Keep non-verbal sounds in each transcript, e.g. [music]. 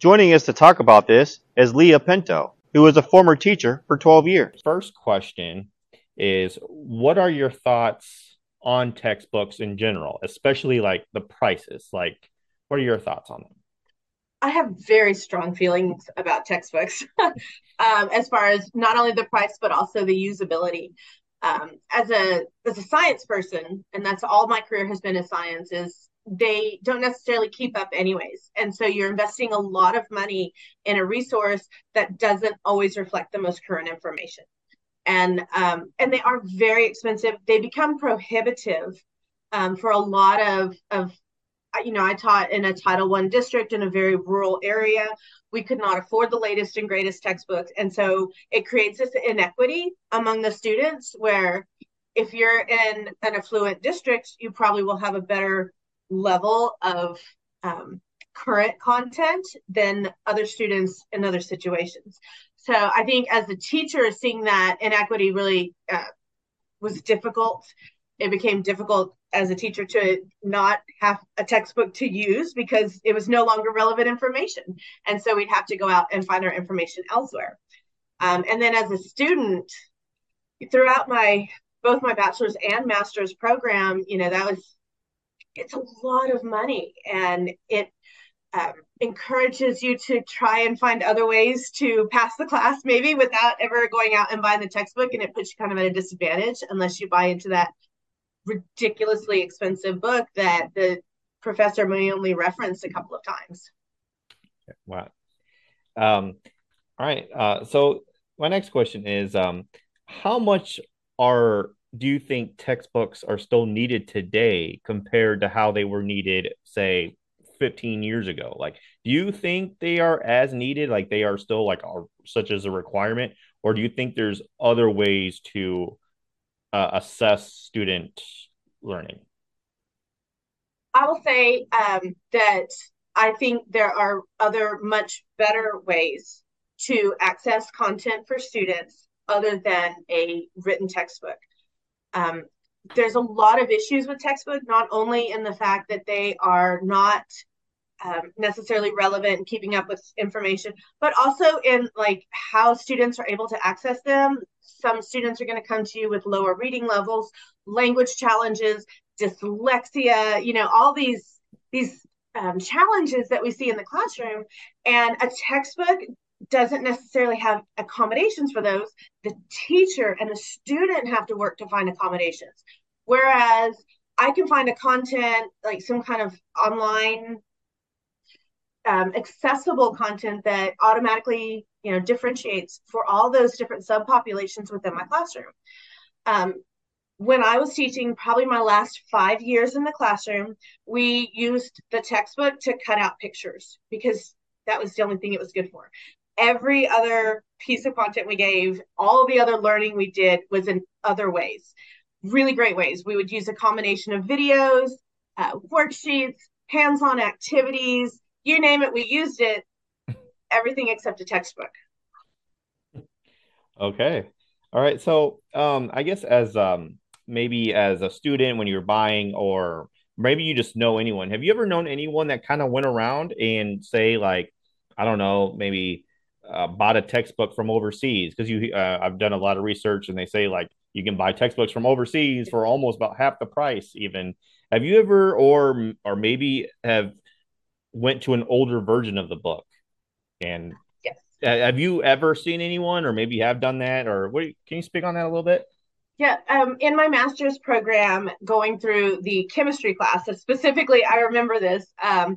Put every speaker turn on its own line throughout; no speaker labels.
Joining us to talk about this is Leah Pinto, who was a former teacher for 12 years.
First question is What are your thoughts on textbooks in general, especially like the prices? Like, what are your thoughts on them?
I have very strong feelings about textbooks, [laughs] um, as far as not only the price but also the usability. Um, as a as a science person, and that's all my career has been in science, is they don't necessarily keep up anyways, and so you're investing a lot of money in a resource that doesn't always reflect the most current information, and um, and they are very expensive. They become prohibitive um, for a lot of of you know, I taught in a Title One district in a very rural area. We could not afford the latest and greatest textbooks, and so it creates this inequity among the students. Where if you're in an affluent district, you probably will have a better level of um, current content than other students in other situations. So I think as a teacher, seeing that inequity really uh, was difficult it became difficult as a teacher to not have a textbook to use because it was no longer relevant information. And so we'd have to go out and find our information elsewhere. Um, and then as a student, throughout my both my bachelor's and master's program, you know, that was it's a lot of money and it um, encourages you to try and find other ways to pass the class maybe without ever going out and buying the textbook and it puts you kind of at a disadvantage unless you buy into that ridiculously expensive book that the professor may only reference a couple of times.
Wow. Um, all right. Uh, so my next question is, um, how much are do you think textbooks are still needed today compared to how they were needed, say, 15 years ago? Like, do you think they are as needed, like they are still like are, such as a requirement, or do you think there's other ways to uh, assess student learning?
I will say um, that I think there are other much better ways to access content for students other than a written textbook. Um, there's a lot of issues with textbook, not only in the fact that they are not um, necessarily relevant and keeping up with information, but also in like how students are able to access them. Some students are going to come to you with lower reading levels, language challenges, dyslexia, you know, all these these um, challenges that we see in the classroom, and a textbook doesn't necessarily have accommodations for those. The teacher and the student have to work to find accommodations. Whereas I can find a content like some kind of online um, accessible content that automatically you know differentiates for all those different subpopulations within my classroom um, when i was teaching probably my last five years in the classroom we used the textbook to cut out pictures because that was the only thing it was good for every other piece of content we gave all the other learning we did was in other ways really great ways we would use a combination of videos uh, worksheets hands-on activities you name it, we used it. Everything except a textbook.
Okay. All right. So, um, I guess as um, maybe as a student when you're buying, or maybe you just know anyone. Have you ever known anyone that kind of went around and say like, I don't know, maybe uh, bought a textbook from overseas? Because you, uh, I've done a lot of research, and they say like you can buy textbooks from overseas for almost about half the price. Even have you ever, or or maybe have went to an older version of the book. And
yes.
have you ever seen anyone, or maybe have done that, or what? Can you speak on that a little bit?
Yeah, um, in my master's program, going through the chemistry class, specifically, I remember this. Um,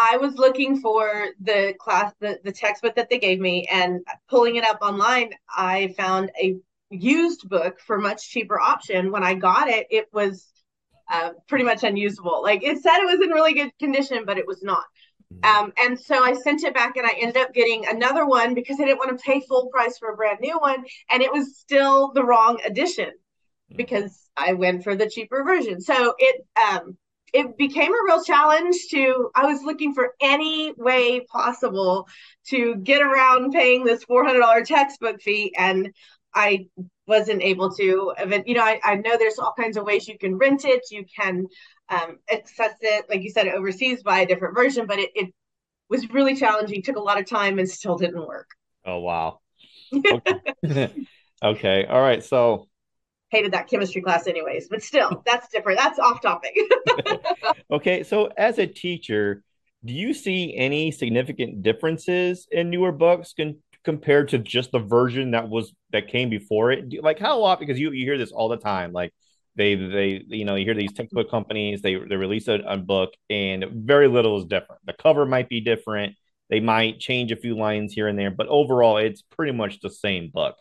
I was looking for the class, the, the textbook that they gave me, and pulling it up online, I found a used book for much cheaper option. When I got it, it was uh, pretty much unusable. Like it said it was in really good condition, but it was not. Mm-hmm. Um, and so I sent it back and I ended up getting another one because I didn't want to pay full price for a brand new one. And it was still the wrong edition mm-hmm. because I went for the cheaper version. So it, um, it became a real challenge to i was looking for any way possible to get around paying this $400 textbook fee and i wasn't able to you know I, I know there's all kinds of ways you can rent it you can um, access it like you said overseas buy a different version but it, it was really challenging, took a lot of time, and still didn't work.
Oh wow. [laughs] Okay. [laughs] okay. All right. So
hated that chemistry class anyways, but still, [laughs] that's different. That's off topic. [laughs]
okay. So as a teacher, do you see any significant differences in newer books con- compared to just the version that was that came before it? Do, like how often? Because you you hear this all the time. Like they they you know you hear these textbook companies they they release a, a book and very little is different. The cover might be different. They might change a few lines here and there, but overall, it's pretty much the same book.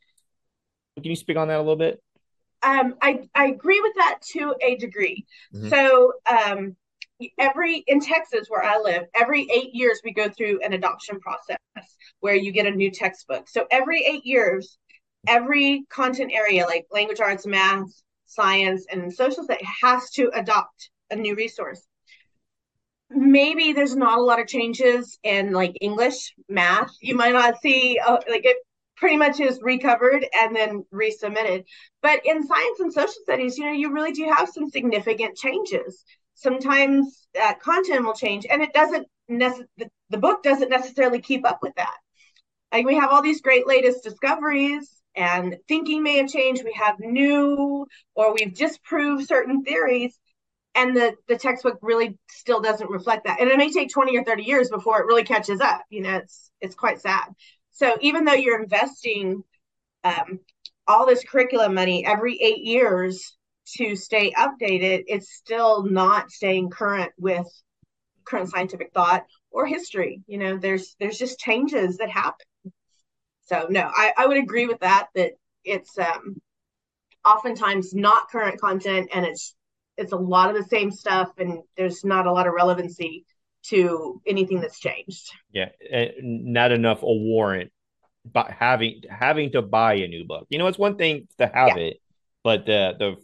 Can you speak on that a little bit?
Um, I I agree with that to a degree. Mm-hmm. So um, every in Texas where I live, every eight years we go through an adoption process where you get a new textbook. So every eight years, every content area like language arts, math, science, and social studies has to adopt a new resource. Maybe there's not a lot of changes in like English, math. You might not see uh, like it pretty much is recovered and then resubmitted. But in science and social studies, you know, you really do have some significant changes. Sometimes that content will change and it doesn't nece- the, book doesn't necessarily keep up with that. Like we have all these great latest discoveries and thinking may have changed. We have new or we've disproved certain theories and the the textbook really still doesn't reflect that. And it may take 20 or 30 years before it really catches up. You know it's it's quite sad so even though you're investing um, all this curriculum money every eight years to stay updated, it's still not staying current with current scientific thought or history. You know, there's there's just changes that happen. So no, I, I would agree with that, that it's um oftentimes not current content and it's it's a lot of the same stuff and there's not a lot of relevancy to anything that's changed.
Yeah, not enough a warrant but having having to buy a new book. You know, it's one thing to have yeah. it, but the the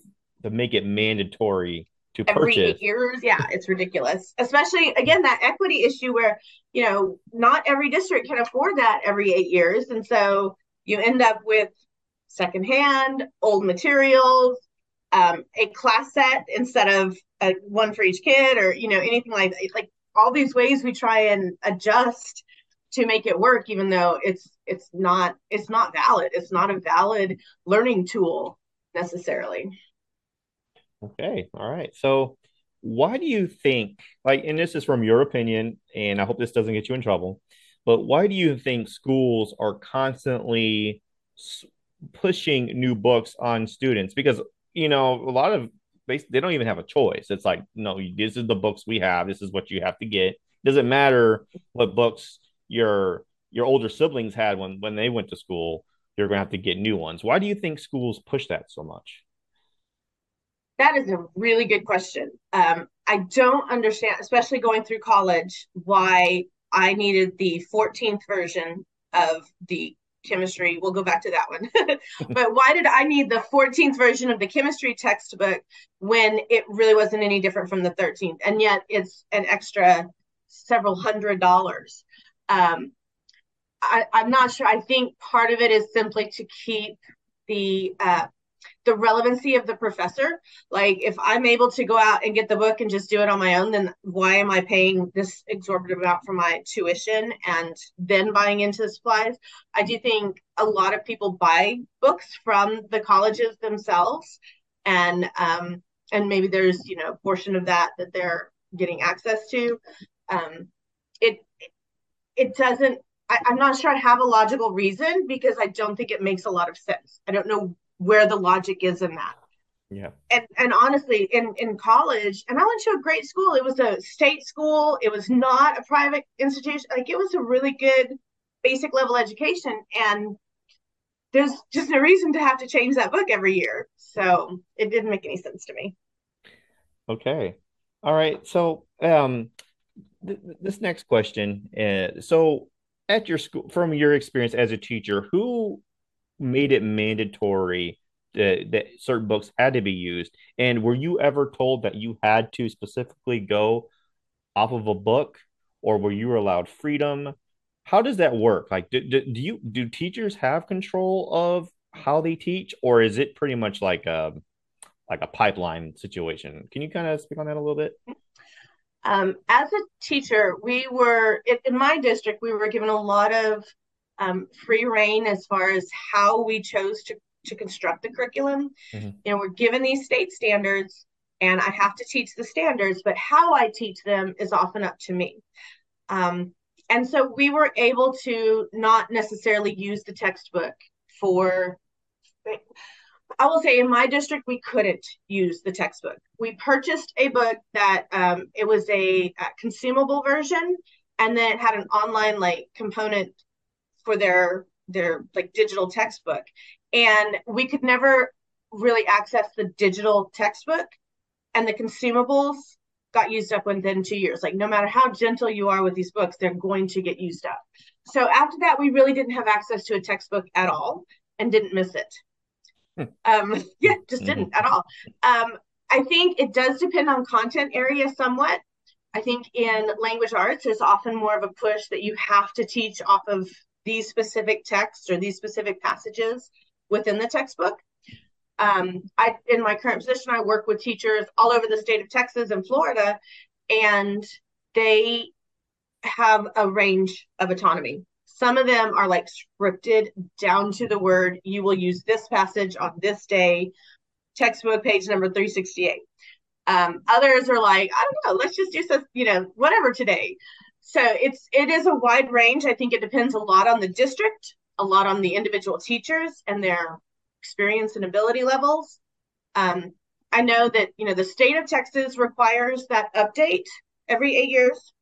to make it mandatory to purchase. every purchase.
years. Yeah, it's ridiculous. Especially again that equity issue where you know not every district can afford that every eight years, and so you end up with secondhand, old materials, um, a class set instead of a one for each kid, or you know anything like that. like all these ways we try and adjust to make it work, even though it's it's not it's not valid. It's not a valid learning tool necessarily.
Okay. All right. So, why do you think, like, and this is from your opinion, and I hope this doesn't get you in trouble, but why do you think schools are constantly pushing new books on students? Because, you know, a lot of they, they don't even have a choice. It's like, no, this is the books we have. This is what you have to get. Doesn't matter what books your your older siblings had when when they went to school. You're going to have to get new ones. Why do you think schools push that so much?
That is a really good question. Um, I don't understand, especially going through college, why I needed the 14th version of the chemistry. We'll go back to that one. [laughs] but why did I need the 14th version of the chemistry textbook when it really wasn't any different from the 13th? And yet it's an extra several hundred dollars. Um, I, am not sure. I think part of it is simply to keep the uh, the relevancy of the professor. Like if I'm able to go out and get the book and just do it on my own, then why am I paying this exorbitant amount for my tuition and then buying into the supplies? I do think a lot of people buy books from the colleges themselves, and um, and maybe there's you know a portion of that that they're getting access to. Um, it it doesn't I, am not sure I have a logical reason because I don't think it makes a lot of sense. I don't know where the logic is in that.
Yeah.
And and honestly, in in college, and I went to a great school. It was a state school. It was not a private institution. Like it was a really good basic level education. And there's just no reason to have to change that book every year. So it didn't make any sense to me.
Okay. All right. So um th- this next question. Uh, so at your school, from your experience as a teacher, who made it mandatory that, that certain books had to be used? And were you ever told that you had to specifically go off of a book, or were you allowed freedom? How does that work? Like, do, do, do you do teachers have control of how they teach, or is it pretty much like a like a pipeline situation? Can you kind of speak on that a little bit?
Um, as a teacher, we were in, my district, we were given a lot of um, free rein as far as how we chose to, to construct the curriculum. Mm-hmm. You know, we're given these state standards and I have to teach the standards, but how I teach them is often up to me. Um, and so we were able to not necessarily use the textbook for I will say in my district, we couldn't use the textbook. We purchased a book that um, it was a, a, consumable version, and then it had an online like component for their their like digital textbook, and we could never really access the digital textbook, and the consumables got used up within two years. Like no matter how gentle you are with these books, they're going to get used up. So after that, we really didn't have access to a textbook at all, and didn't miss it. Um, [laughs] yeah, just didn't mm-hmm. at all. Um, I think it does depend on content area somewhat. I think in language arts, there's often more of a push that you have to teach off of these specific texts or these specific passages within the textbook. Um, I, in my current position, I work with teachers all over the state of Texas and Florida, and they have a range of autonomy. Some of them are like scripted down to the word. You will use this passage on this day, textbook page number 368. Um, others are like, I don't know, let's just do some, you know, whatever today. So it's it is a wide range. I think it depends a lot on the district, a lot on the individual teachers and their experience and ability levels. Um, I know that you know the state of Texas requires that update every eight years,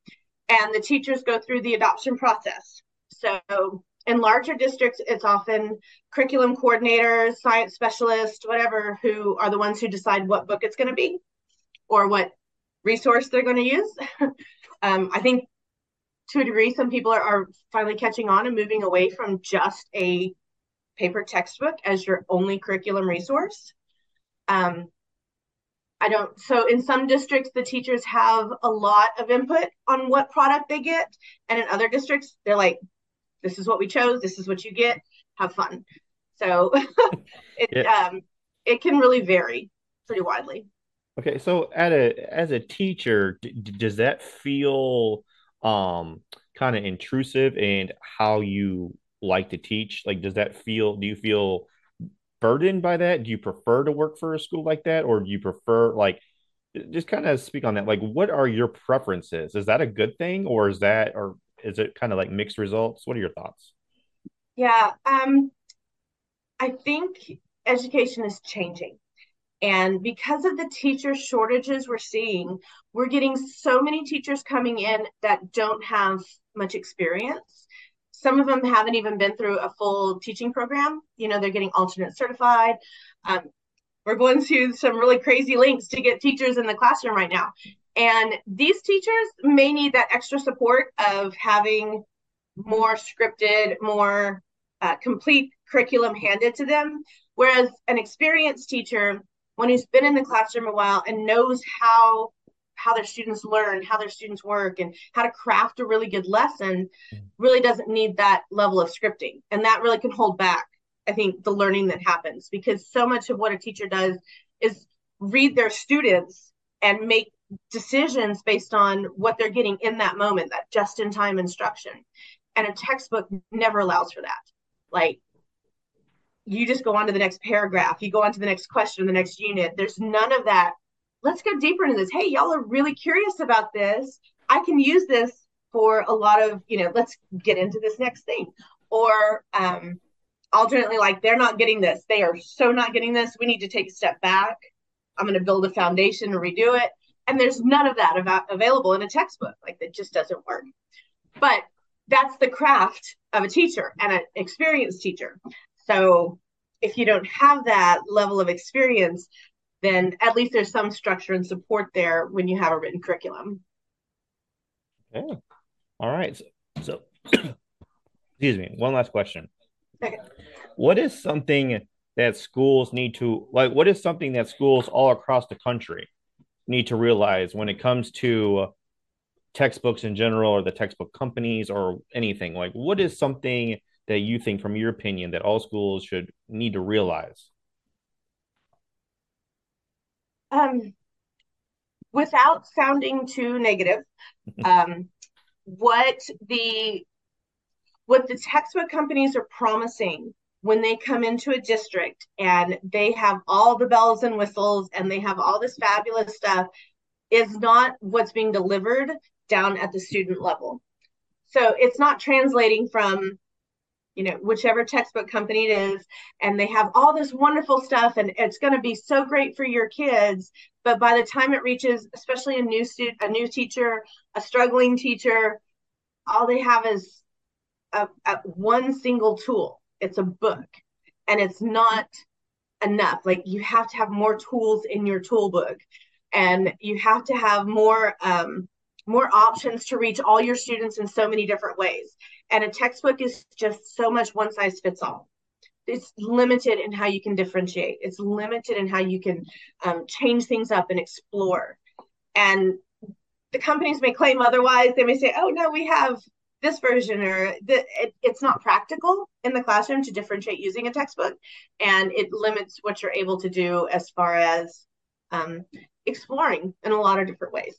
and the teachers go through the adoption process. So in larger districts, it's often curriculum coordinators, science specialists, whatever, who are the ones who decide what book it's going to be or what resource they're going to use. [laughs] um, I think to a degree, some people are, are finally catching on and moving away from just a paper textbook as your only curriculum resource. Um, I don't, so in some districts, the teachers have a lot of input on what product they get. And in other districts, they're like, this is what we chose this is what you get have fun so [laughs] it yeah. um it can really vary pretty widely
okay so at a as a teacher d- does that feel um kind of intrusive and how you like to teach like does that feel do you feel burdened by that do you prefer to work for a school like that or do you prefer like just kind of speak on that like what are your preferences is that a good thing or is that or is it kind of like mixed results? What are your thoughts?
Yeah, um, I think education is changing. And because of the teacher shortages we're seeing, we're getting so many teachers coming in that don't have much experience. Some of them haven't even been through a full teaching program. You know, they're getting alternate certified. Um, we're going to some really crazy links to get teachers in the classroom right now. And these teachers may need that extra support of having more scripted, more uh, complete curriculum handed to them. Whereas an experienced teacher, one who's been in the classroom a while and knows how how their students learn, how their students work, and how to craft a really good lesson, really doesn't need that level of scripting. And that really can hold back, I think, the learning that happens because so much of what a teacher does is read their students and make decisions based on what they're getting in that moment, that just in time instruction. And a textbook never allows for that. Like, you just go on to the next paragraph, you go on to the next question, the next unit. There's none of that. Let's go deeper into this. Hey, y'all are really curious about this. I can use this for a lot of, you know, let's get into this next thing. Or um, alternately, like they're not getting this. They are so not getting this. We need to take a step back. I'm going to build a foundation and redo it and there's none of that av- available in a textbook like that just doesn't work but that's the craft of a teacher and an experienced teacher so if you don't have that level of experience then at least there's some structure and support there when you have a written curriculum.
Okay. All right. So, so [clears throat] excuse me one last question. Okay. what is something that schools need to like what is something that schools all across the country need to realize when it comes to textbooks in general or the textbook companies or anything? Like what is something that you think from your opinion that all schools should need to realize
um without sounding too negative, [laughs] um, what the what the textbook companies are promising when they come into a district and they have all the bells and whistles and they have all this fabulous stuff is not what's being delivered down at the student level. So it's not translating from you know whichever textbook company it is and they have all this wonderful stuff and it's going to be so great for your kids. But by the time it reaches especially a new student a new teacher a struggling teacher all they have is a, a one single tool. It's a book and it's not enough. Like you have to have more tools in your tool book and you have to have more um, more options to reach all your students in so many different ways. And a textbook is just so much one size fits all. It's limited in how you can differentiate. It's limited in how you can um, change things up and explore. And the companies may claim otherwise. They may say oh no we have this version or the, it, it's not practical in the classroom to differentiate using a textbook. And it limits what you're able to do as far as um, exploring in a lot of different ways